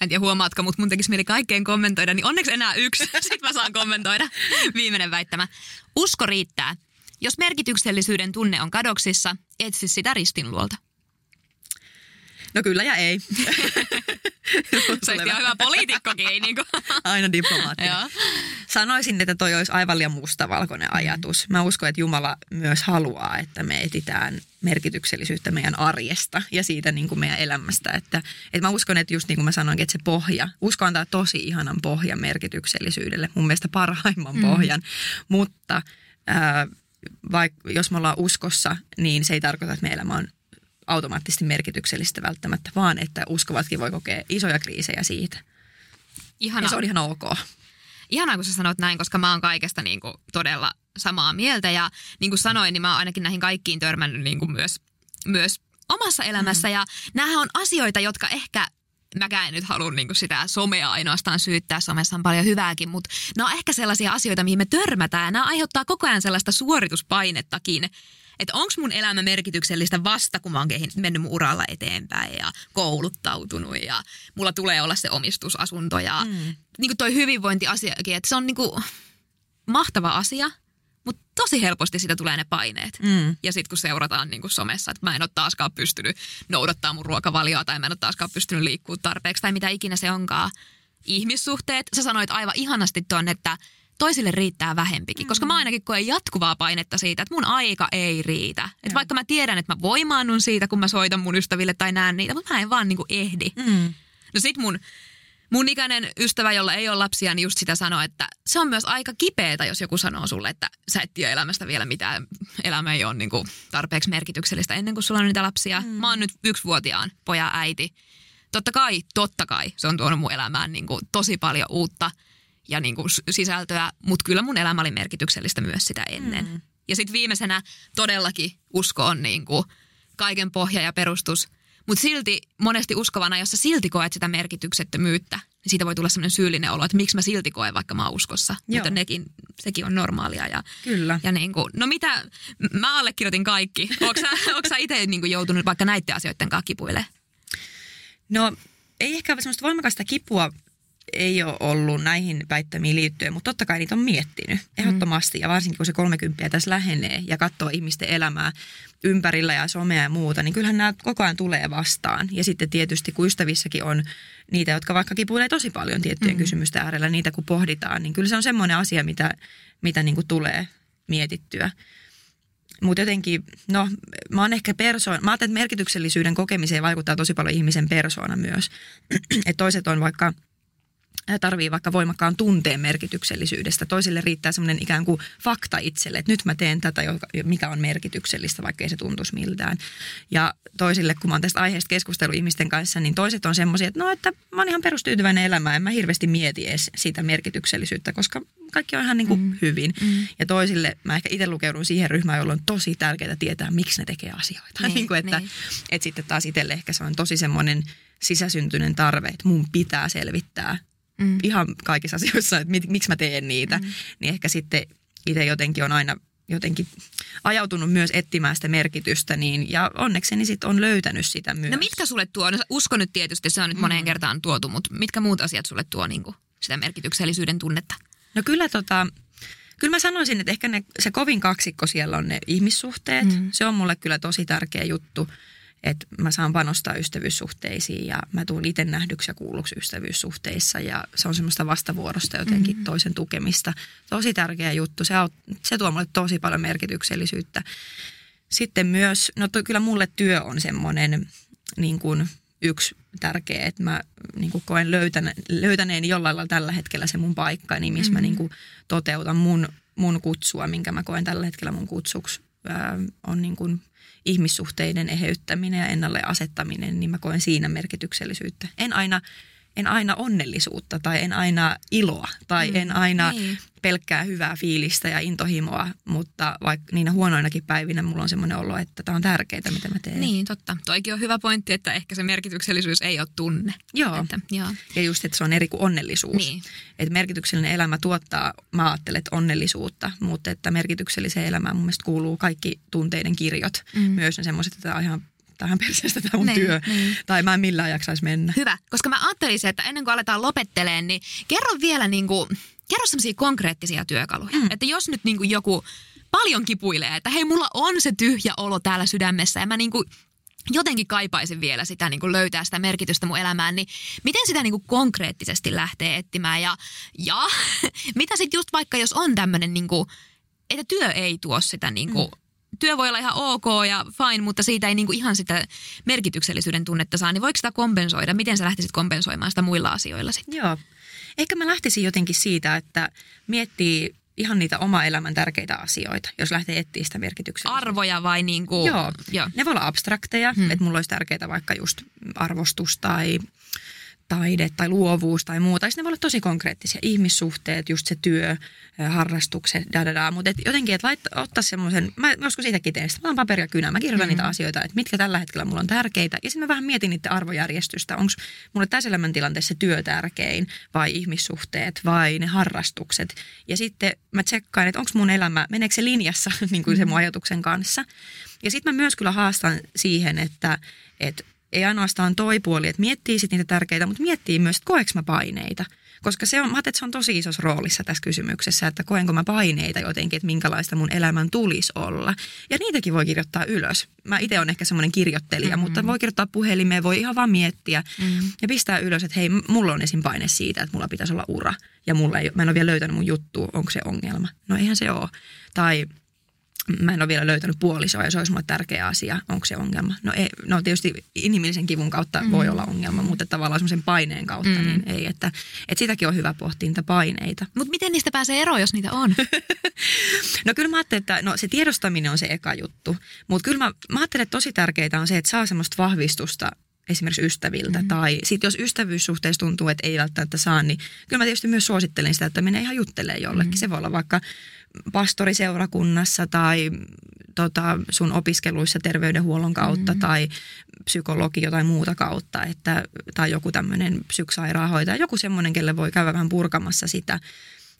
S1: En tiedä huomaatko, mutta mun tekisi mieli kaikkeen kommentoida, niin onneksi enää yksi. Sitten mä saan kommentoida. Viimeinen väittämä. Usko riittää. Jos merkityksellisyyden tunne on kadoksissa, etsi sitä ristin luolta.
S2: No kyllä ja ei.
S1: Se olisi ihan hyvä poliitikkokin, ei niinku.
S2: Aina diplomaattinen.
S1: Joo.
S2: Sanoisin, että toi olisi aivan liian mustavalkoinen ajatus. Mä uskon, että Jumala myös haluaa, että me etitään merkityksellisyyttä meidän arjesta ja siitä niin kuin meidän elämästä. Että, että mä uskon, että just niin kuin mä sanoinkin, että se pohja, usko antaa tosi ihanan pohjan merkityksellisyydelle, mun mielestä parhaimman pohjan, mutta ää, vaik, jos me ollaan uskossa, niin se ei tarkoita, että meidän elämä on automaattisesti merkityksellistä välttämättä, vaan että uskovatkin voi kokea isoja kriisejä siitä.
S1: Ihana.
S2: Ja se on ihan ok.
S1: Ihanaa, kun sä sanot näin, koska mä oon kaikesta niin kuin todella samaa mieltä. Ja niin kuin sanoin, niin mä oon ainakin näihin kaikkiin törmännyt niin kuin myös, myös omassa elämässä. Mm. Ja näähän on asioita, jotka ehkä mäkään en nyt halua niin kuin sitä somea ainoastaan syyttää, somessa on paljon hyvääkin, mutta nämä on ehkä sellaisia asioita, mihin me törmätään ja nämä aiheuttaa koko ajan sellaista suorituspainettakin, että onko mun elämä merkityksellistä vasta, kun mä oon mennyt mun uralla eteenpäin ja kouluttautunut ja mulla tulee olla se omistusasunto ja mm. niin kuin toi hyvinvointiasiakin, että se on niin kuin mahtava asia, mutta tosi helposti sitä tulee ne paineet. Mm. Ja sitten kun seurataan niin kuin somessa, että mä en ole taaskaan pystynyt noudattaa mun ruokavalioa tai mä en ole taaskaan pystynyt liikkua tarpeeksi tai mitä ikinä se onkaan. Ihmissuhteet, sä sanoit aivan ihanasti tuonne, että toisille riittää vähempikin. Mm. Koska mä ainakin koen jatkuvaa painetta siitä, että mun aika ei riitä. Että vaikka mä tiedän, että mä voimaannun siitä, kun mä soitan mun ystäville tai näen niitä, mutta mä en vaan niin kuin ehdi. Mm. No sit mun mun ikäinen ystävä, jolla ei ole lapsia, niin just sitä sanoo, että se on myös aika kipeätä, jos joku sanoo sulle, että sä et tiedä elämästä vielä mitään. Elämä ei ole niin kuin tarpeeksi merkityksellistä ennen kuin sulla on niitä lapsia. Mm. Mä oon nyt yksivuotiaan pojan äiti. Totta kai, totta kai se on tuonut mun elämään niin kuin tosi paljon uutta ja niin kuin sisältöä, mutta kyllä mun elämä oli merkityksellistä myös sitä ennen. Mm. Ja sitten viimeisenä todellakin usko on niin kuin kaiken pohja ja perustus – mutta silti monesti uskovana, jos sä silti koet sitä merkityksettömyyttä, niin siitä voi tulla sellainen syyllinen olo, että miksi mä silti koen, vaikka mä uskossa. Joo. Mutta nekin, sekin on normaalia. Ja,
S2: Kyllä.
S1: Ja niin kuin, no mitä, mä allekirjoitin kaikki. Onko sä, itse niin joutunut vaikka näiden asioiden kanssa kipuille?
S2: No ei ehkä semmoista voimakasta kipua ei ole ollut näihin väittämiin liittyen, mutta totta kai niitä on miettinyt ehdottomasti. Ja varsinkin kun se 30 tässä lähenee ja katsoo ihmisten elämää ympärillä ja somea ja muuta, niin kyllähän nämä koko ajan tulee vastaan. Ja sitten tietysti kun ystävissäkin on niitä, jotka vaikka kipuilee tosi paljon tiettyjen mm-hmm. kysymysten äärellä, niitä kun pohditaan, niin kyllä se on semmoinen asia, mitä, mitä niin kuin tulee mietittyä. Mutta jotenkin, no mä oon ehkä persoon, mä ajattelen, että merkityksellisyyden kokemiseen vaikuttaa tosi paljon ihmisen persoona myös. että toiset on vaikka – tarvii vaikka voimakkaan tunteen merkityksellisyydestä. Toisille riittää semmoinen ikään kuin fakta itselle, että nyt mä teen tätä, mikä on merkityksellistä, vaikka ei se tuntuisi miltään. Ja toisille, kun mä oon tästä aiheesta keskustellut ihmisten kanssa, niin toiset on semmoisia, että no, että mä oon ihan perustyytyväinen elämään, en mä hirveästi mieti edes sitä merkityksellisyyttä, koska kaikki on ihan niin kuin mm. hyvin. Mm. Ja toisille mä ehkä itse lukeudun siihen ryhmään, jolla on tosi tärkeää tietää, miksi ne tekee asioita. Niin, niin kuin, että, niin. että sitten taas itselle ehkä se on tosi semmoinen sisäsyntyinen tarve, että mun pitää selvittää mm. ihan kaikissa asioissa, että mit, miksi mä teen niitä, mm. niin ehkä sitten itse jotenkin on aina jotenkin ajautunut myös etsimään sitä merkitystä, niin, ja onnekseni sitten on löytänyt sitä myös.
S1: No mitkä sulle tuo, no usko nyt tietysti, se on nyt moneen mm. kertaan tuotu, mutta mitkä muut asiat sulle tuo niin kuin sitä merkityksellisyyden tunnetta?
S2: No kyllä tota, kyllä mä sanoisin, että ehkä ne, se kovin kaksikko siellä on ne ihmissuhteet. Mm. Se on mulle kyllä tosi tärkeä juttu että mä saan panostaa ystävyyssuhteisiin ja mä tuun itse nähdyksi ja kuulluksi ystävyyssuhteissa ja se on semmoista vastavuorosta jotenkin mm-hmm. toisen tukemista. Tosi tärkeä juttu, se, aut, se tuo mulle tosi paljon merkityksellisyyttä. Sitten myös, no to, kyllä mulle työ on semmoinen niin kuin yksi tärkeä, että mä niin kuin koen löytän, löytäneeni jollain lailla tällä hetkellä se mun paikka, niin missä mm-hmm. mä niin kuin toteutan mun, mun kutsua, minkä mä koen tällä hetkellä mun kutsuksi, on niin kuin – ihmissuhteiden eheyttäminen ja ennalle asettaminen, niin mä koen siinä merkityksellisyyttä. En aina, en aina onnellisuutta tai en aina iloa tai mm, en aina niin pelkkää hyvää fiilistä ja intohimoa, mutta vaikka niinä huonoinakin päivinä mulla on semmoinen olo, että tämä on tärkeää, mitä mä teen.
S1: Niin, totta. Toikin on hyvä pointti, että ehkä se merkityksellisyys ei ole tunne.
S2: Joo. Että, joo. Ja just, että se on eri kuin onnellisuus. Niin. Että merkityksellinen elämä tuottaa, mä ajattelen, että onnellisuutta, mutta että merkitykselliseen elämään mun mielestä kuuluu kaikki tunteiden kirjot. Mm. Myös ne semmoiset, että ihan tähän perseestä tämä mun niin, työ. Niin. Tai mä en millään jaksaisi mennä.
S1: Hyvä, koska mä ajattelisin, että ennen kuin aletaan lopetteleen, niin kerro vielä niin kuin kerro sellaisia konkreettisia työkaluja. Mm. Että jos nyt niin kuin joku paljon kipuilee, että hei mulla on se tyhjä olo täällä sydämessä ja mä niin kuin jotenkin kaipaisin vielä sitä niin kuin löytää sitä merkitystä mun elämään, niin miten sitä niin kuin konkreettisesti lähtee etsimään ja, ja mitä sitten just vaikka jos on tämmöinen, niin kuin, että työ ei tuo sitä niin kuin, mm työ voi olla ihan ok ja fine, mutta siitä ei niinku ihan sitä merkityksellisyyden tunnetta saa, niin voiko sitä kompensoida? Miten sä lähtisit kompensoimaan sitä muilla asioilla sitten?
S2: Joo, Ehkä mä lähtisin jotenkin siitä, että miettii ihan niitä oma elämän tärkeitä asioita, jos lähtee etsiä sitä merkityksiä.
S1: Arvoja vai niin kuin...
S2: Joo. Joo. Ne voi olla abstrakteja, hmm. että mulla olisi tärkeää vaikka just arvostus tai taide tai luovuus tai muuta. Sitten ne voi olla tosi konkreettisia. Ihmissuhteet, just se työ, harrastukset, da da da. Mutta et jotenkin, että laittaa, ottaa semmoisen, mä joskus siitäkin teen sitä. Mä oon paperia kynää, mä kirjoitan mm-hmm. niitä asioita, että mitkä tällä hetkellä mulla on tärkeitä. Ja sitten mä vähän mietin niiden arvojärjestystä. Onko mulle tässä elämäntilanteessa työ tärkein vai ihmissuhteet vai ne harrastukset. Ja sitten mä tsekkaan, että onko mun elämä, meneekö se linjassa niin kuin mm-hmm. se mun ajatuksen kanssa. Ja sitten mä myös kyllä haastan siihen, että, että ei ainoastaan toi puoli, että miettii sitten niitä tärkeitä, mutta miettii myös, että koeks mä paineita. Koska se on, mä että se on tosi isossa roolissa tässä kysymyksessä, että koenko mä paineita jotenkin, että minkälaista mun elämän tulisi olla. Ja niitäkin voi kirjoittaa ylös. Mä itse olen ehkä semmoinen kirjoittelija, mm-hmm. mutta voi kirjoittaa puhelimeen, voi ihan vaan miettiä mm-hmm. ja pistää ylös, että hei, mulla on esim. paine siitä, että mulla pitäisi olla ura. Ja mulla ei, mä en ole vielä löytänyt mun juttu, onko se ongelma. No eihän se ole. Tai mä en ole vielä löytänyt puolisoa ja se olisi mulle tärkeä asia. Onko se ongelma? No, ei, no tietysti inhimillisen kivun kautta mm. voi olla ongelma, mutta tavallaan semmoisen paineen kautta mm. niin ei. Että, että sitäkin on hyvä pohtia niitä paineita.
S1: Mutta miten niistä pääsee eroon, jos niitä on?
S2: no kyllä mä ajattelen, että no, se tiedostaminen on se eka juttu. Mutta kyllä mä, mä ajattelen, että tosi tärkeää on se, että saa semmoista vahvistusta esimerkiksi ystäviltä. Mm-hmm. Tai sitten jos ystävyyssuhteessa tuntuu, että ei välttämättä saa, niin kyllä mä tietysti myös suosittelen sitä, että menee ihan juttelemaan jollekin. Mm-hmm. Se voi olla vaikka pastoriseurakunnassa tai tota, sun opiskeluissa terveydenhuollon kautta mm-hmm. tai psykologi jotain muuta kautta, että, tai joku tämmöinen psyksairaanhoitaja, joku semmoinen, kelle voi käydä vähän purkamassa sitä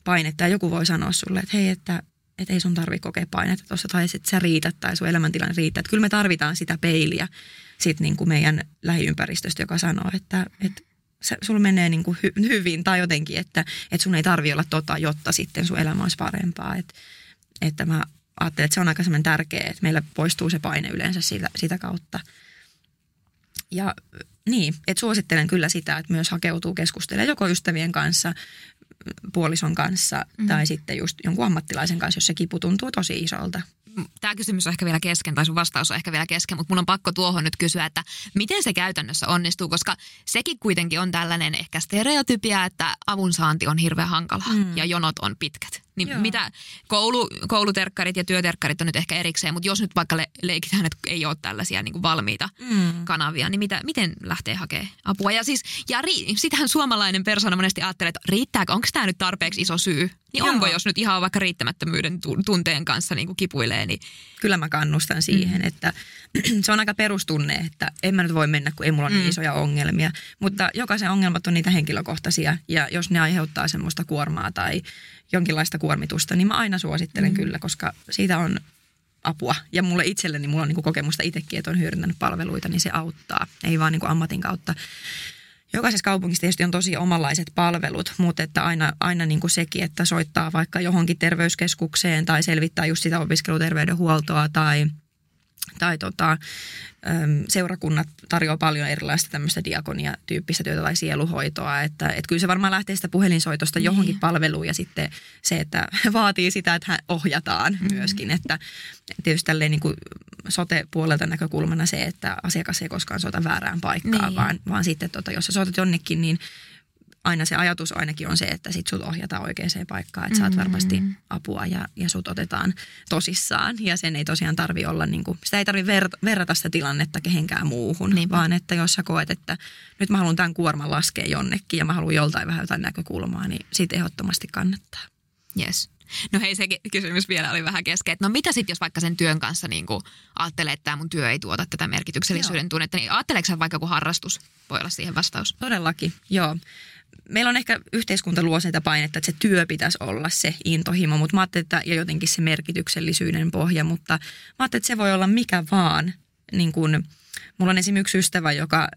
S2: painetta ja joku voi sanoa sulle, että hei, että että ei sun tarvitse kokea painetta tuossa tai että sä riität tai sun elämäntilanne riittää. Että kyllä me tarvitaan sitä peiliä sit niin kuin meidän lähiympäristöstä, joka sanoo, että, että sulla menee niin kuin hy, hyvin tai jotenkin, että, että sun ei tarvi olla tota, jotta sitten sun elämä olisi parempaa. Että, että mä ajattelen, että se on aika semmoinen tärkeä, että meillä poistuu se paine yleensä sitä, sitä kautta. Ja niin, että suosittelen kyllä sitä, että myös hakeutuu keskustelemaan joko ystävien kanssa, puolison kanssa mm. tai sitten just jonkun ammattilaisen kanssa, jos se kipu tuntuu tosi isolta
S1: tämä kysymys on ehkä vielä kesken, tai sun vastaus on ehkä vielä kesken, mutta mun on pakko tuohon nyt kysyä, että miten se käytännössä onnistuu, koska sekin kuitenkin on tällainen ehkä stereotypia, että avunsaanti on hirveän hankalaa mm. ja jonot on pitkät. Niin Joo. mitä koulu, kouluterkkarit ja työterkkarit on nyt ehkä erikseen, mutta jos nyt vaikka le, leikitään, että ei ole tällaisia niin kuin valmiita mm. kanavia, niin mitä, miten lähtee hakemaan apua? Ja siis, ja ri, sitähän suomalainen persona monesti ajattelee, että riittääkö, onko tämä nyt tarpeeksi iso syy? Niin Joo. onko, jos nyt ihan vaikka riittämättömyyden tunteen kanssa niin kuin kipuilee? Niin...
S2: Kyllä mä kannustan siihen, mm. että se on aika perustunne, että en mä nyt voi mennä, kun ei mulla ole niin mm. isoja ongelmia. Mutta jokaisen ongelmat on niitä henkilökohtaisia ja jos ne aiheuttaa semmoista kuormaa tai jonkinlaista kuormitusta, niin mä aina suosittelen mm. kyllä, koska siitä on apua. Ja mulle itselleni, mulla on niin kokemusta itsekin, että on hyödyntänyt palveluita, niin se auttaa. Ei vaan niin ammatin kautta. Jokaisessa kaupungissa tietysti on tosi omanlaiset palvelut, mutta että aina, aina niin kuin sekin, että soittaa vaikka johonkin terveyskeskukseen tai selvittää just sitä opiskeluterveydenhuoltoa tai – tai tota, seurakunnat tarjoaa paljon erilaista tämmöistä diakonia-tyyppistä työtä tai sieluhoitoa. Että, että kyllä se varmaan lähtee sitä puhelinsoitosta johonkin niin. palveluun ja sitten se, että vaatii sitä, että ohjataan mm. myöskin. Että tietysti tälleen niin kuin sote-puolelta näkökulmana se, että asiakas ei koskaan soita väärään paikkaan, niin. vaan, vaan sitten tota, jos sä soitat jonnekin, niin aina se ajatus ainakin on se, että sit sut ohjataan oikeaan paikkaan, että saat mm-hmm. varmasti apua ja, ja sut otetaan tosissaan. Ja sen ei tosiaan tarvi olla, niin kuin, sitä ei tarvi ver, verrata sitä tilannetta kehenkään muuhun, niin. vaan että jos sä koet, että nyt mä haluan tämän kuorman laskea jonnekin ja mä haluan joltain vähän jotain näkökulmaa, niin siitä ehdottomasti kannattaa.
S1: Yes. No hei, se kysymys vielä oli vähän kesken. Että no mitä sitten, jos vaikka sen työn kanssa niin kuin ajattelee, että tämä mun työ ei tuota tätä merkityksellisyyden tunnetta, niin ajatteleeko vaikka joku harrastus? Voi olla siihen vastaus.
S2: Todellakin, joo meillä on ehkä yhteiskunta luo sitä painetta, että se työ pitäisi olla se intohimo, mutta mä ajattelin, että, ja jotenkin se merkityksellisyyden pohja, mutta mä ajattelin, että se voi olla mikä vaan. Niin kuin, mulla on esimerkiksi yksi ystävä, joka,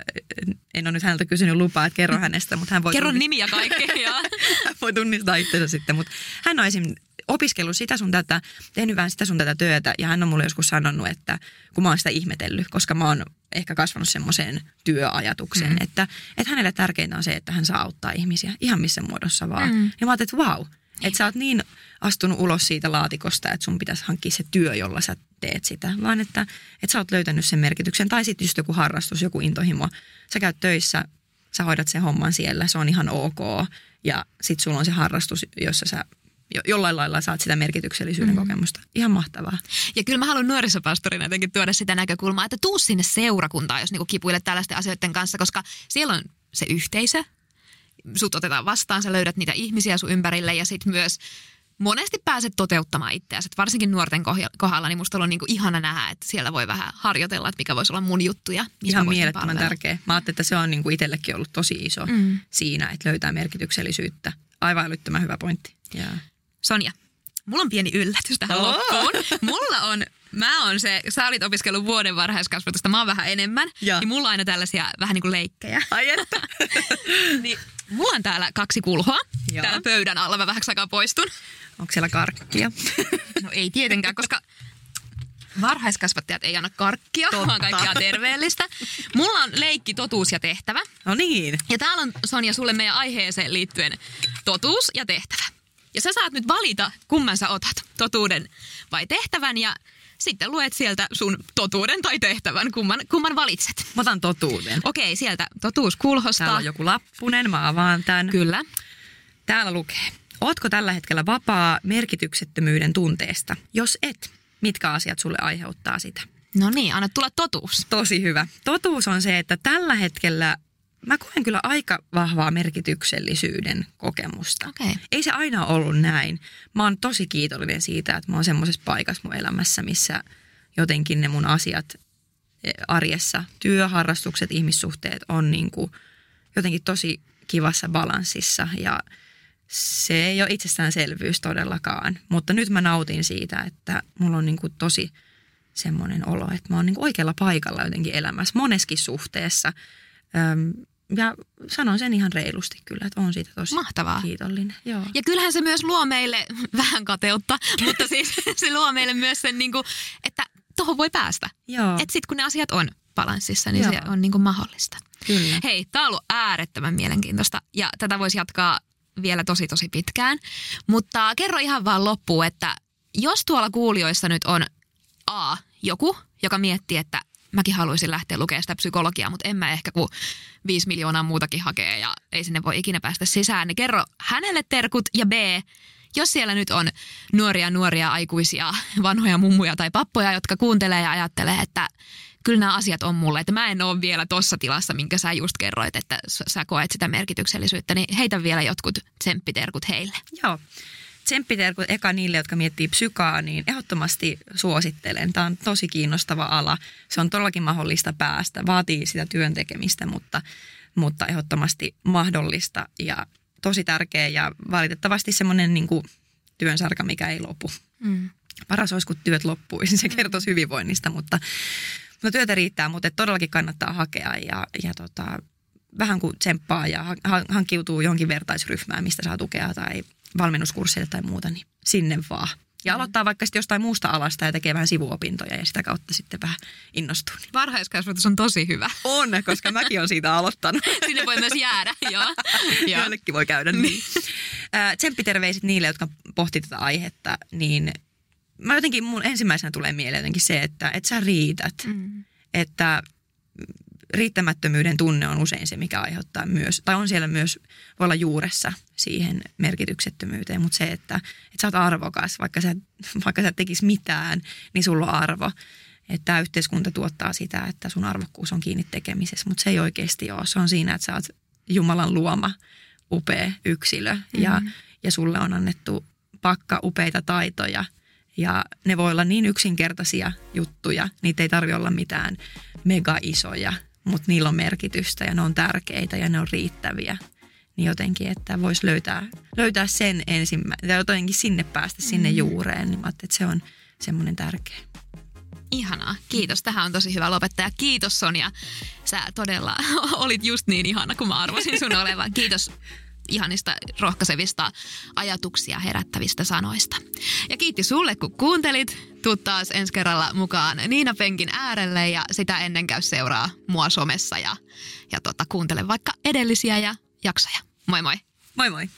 S2: en ole nyt häneltä kysynyt lupaa, että kerro hänestä, mutta hän voi...
S1: Kerro tunnistaa, nimiä kaikkea.
S2: hän voi tunnistaa itsensä sitten, mutta hän on esimerkiksi opiskellut sitä sun tätä, tehnyt vähän sitä sun tätä työtä ja hän on mulle joskus sanonut, että kun mä oon sitä ihmetellyt, koska mä oon ehkä kasvanut semmoiseen työajatukseen, mm. että, että hänelle tärkeintä on se, että hän saa auttaa ihmisiä ihan missä muodossa vaan. Mm. Ja mä ajattelin, että vau, että sä oot niin astunut ulos siitä laatikosta, että sun pitäisi hankkia se työ, jolla sä teet sitä, vaan että, että sä oot löytänyt sen merkityksen. Tai sitten just joku harrastus, joku intohimo. Sä käyt töissä, sä hoidat sen homman siellä, se on ihan ok. Ja sitten sulla on se harrastus, jossa sä jo, jollain lailla saat sitä merkityksellisyyden mm. kokemusta. Ihan mahtavaa.
S1: Ja kyllä mä haluan nuorisopastorina jotenkin tuoda sitä näkökulmaa, että tuu sinne seurakuntaan, jos niinku kipuilet tällaisten asioiden kanssa, koska siellä on se yhteisö, sut otetaan vastaan, sä löydät niitä ihmisiä sun ympärille ja sitten myös monesti pääset toteuttamaan itseäsi. Varsinkin nuorten kohdalla, niin musta on niinku ihana nähdä, että siellä voi vähän harjoitella, että mikä voisi olla mun juttuja.
S2: Ihan mielettömän palvella. tärkeä. Mä ajattelin, että se on niinku itsellekin ollut tosi iso mm. siinä, että löytää merkityksellisyyttä. Aivan älyttömän hyvä pointti. Yeah.
S1: Sonja, mulla on pieni yllätys tähän oh. loppuun. Mulla on, mä on se, sä olit opiskellut vuoden varhaiskasvatusta, mä oon vähän enemmän. Ja. Niin mulla on aina tällaisia vähän niin kuin leikkejä.
S2: Ai että.
S1: niin, mulla on täällä kaksi kulhoa. Joo. Täällä pöydän alla mä vähäksi aikaa poistun.
S2: Onko siellä karkkia?
S1: no ei tietenkään, koska varhaiskasvattajat ei anna karkkia, Totta. vaan kaikkea terveellistä. Mulla on leikki, totuus ja tehtävä.
S2: No niin.
S1: Ja täällä on Sonja sulle meidän aiheeseen liittyen totuus ja tehtävä. Ja sä saat nyt valita, kumman sä otat, totuuden vai tehtävän ja sitten luet sieltä sun totuuden tai tehtävän, kumman, kumman valitset.
S2: Mä otan totuuden.
S1: Okei, sieltä totuus kulhosta.
S2: Täällä on joku lappunen, mä avaan tämän.
S1: Kyllä.
S2: Täällä lukee. Ootko tällä hetkellä vapaa merkityksettömyyden tunteesta? Jos et, mitkä asiat sulle aiheuttaa sitä?
S1: No niin, anna tulla totuus.
S2: Tosi hyvä. Totuus on se, että tällä hetkellä mä koen kyllä aika vahvaa merkityksellisyyden kokemusta.
S1: Okay.
S2: Ei se aina ollut näin. Mä oon tosi kiitollinen siitä, että mä oon semmoisessa paikassa mun elämässä, missä jotenkin ne mun asiat eh, arjessa, työharrastukset, ihmissuhteet on niin kuin jotenkin tosi kivassa balanssissa ja se ei ole itsestäänselvyys todellakaan. Mutta nyt mä nautin siitä, että mulla on niin kuin tosi semmoinen olo, että mä oon niin kuin oikealla paikalla jotenkin elämässä moneskin suhteessa – Öm, ja sanon sen ihan reilusti kyllä, että on siitä tosi
S1: Mahtavaa.
S2: kiitollinen. Joo.
S1: Ja kyllähän se myös luo meille vähän kateutta, mutta siis se luo meille myös sen, niin kuin, että tuohon voi päästä. Että sitten kun ne asiat on balanssissa, niin Joo. se on niin kuin mahdollista.
S2: Kyllä.
S1: Hei, tämä on ollut äärettömän mielenkiintoista ja tätä voisi jatkaa vielä tosi tosi pitkään. Mutta kerro ihan vaan loppuun, että jos tuolla kuulijoissa nyt on A, joku, joka miettii, että mäkin haluaisin lähteä lukemaan sitä psykologiaa, mutta en mä ehkä kuin viisi miljoonaa muutakin hakee ja ei sinne voi ikinä päästä sisään. Niin kerro hänelle terkut ja B, jos siellä nyt on nuoria nuoria aikuisia, vanhoja mummuja tai pappoja, jotka kuuntelee ja ajattelee, että kyllä nämä asiat on mulle, että mä en ole vielä tuossa tilassa, minkä sä just kerroit, että sä koet sitä merkityksellisyyttä, niin heitä vielä jotkut tsemppiterkut heille.
S2: Joo tsemppiterkut eka niille, jotka miettii psykaa, niin ehdottomasti suosittelen. Tämä on tosi kiinnostava ala. Se on todellakin mahdollista päästä. Vaatii sitä työn tekemistä, mutta, mutta ehdottomasti mahdollista ja tosi tärkeä ja valitettavasti semmoinen niin työnsarka, mikä ei lopu. Mm. Paras olisi, kun työt loppuisi. Se kertoisi hyvinvoinnista, mutta, mutta työtä riittää, mutta todellakin kannattaa hakea ja, ja tota, vähän kuin tsemppaa ja hankkiutuu johonkin vertaisryhmään, mistä saa tukea tai valmennuskursseille tai muuta, niin sinne vaan. Ja aloittaa vaikka sitten jostain muusta alasta ja tekee vähän sivuopintoja ja sitä kautta sitten vähän innostuu. Niin.
S1: Varhaiskasvatus on tosi hyvä.
S2: On, koska mäkin olen siitä aloittanut.
S1: Sinne voi myös jäädä, joo.
S2: Joillekin voi käydä niin. Tsemppiterveiset niille, jotka pohtii tätä aihetta, niin mä jotenkin mun ensimmäisenä tulee mieleen jotenkin se, että, että sä riität. Mm. Että riittämättömyyden tunne on usein se, mikä aiheuttaa myös, tai on siellä myös, voi olla juuressa siihen merkityksettömyyteen, mutta se, että, että sä oot arvokas, vaikka sä, vaikka sä tekis mitään, niin sulla on arvo. Että tämä yhteiskunta tuottaa sitä, että sun arvokkuus on kiinni tekemisessä, mutta se ei oikeasti ole. Se on siinä, että sä oot Jumalan luoma upea yksilö ja, mm-hmm. ja sulle on annettu pakka upeita taitoja – ja ne voi olla niin yksinkertaisia juttuja, niitä ei tarvitse olla mitään mega isoja mutta niillä on merkitystä ja ne on tärkeitä ja ne on riittäviä. Niin jotenkin, että voisi löytää, löytää sen ensimmäinen, tai jotenkin sinne päästä sinne mm. juureen, niin mä että se on semmoinen tärkeä.
S1: Ihanaa. Kiitos. Tähän on tosi hyvä lopettaja. Kiitos Sonja. Sä todella olit just niin ihana kuin mä arvasin sun olevan. Kiitos ihanista rohkaisevista ajatuksia herättävistä sanoista. Ja kiitti sulle, kun kuuntelit. Tuu taas ensi kerralla mukaan Niina Penkin äärelle ja sitä ennen käy seuraa mua somessa ja, ja tota, kuuntele vaikka edellisiä ja jaksoja. Moi moi!
S2: Moi moi!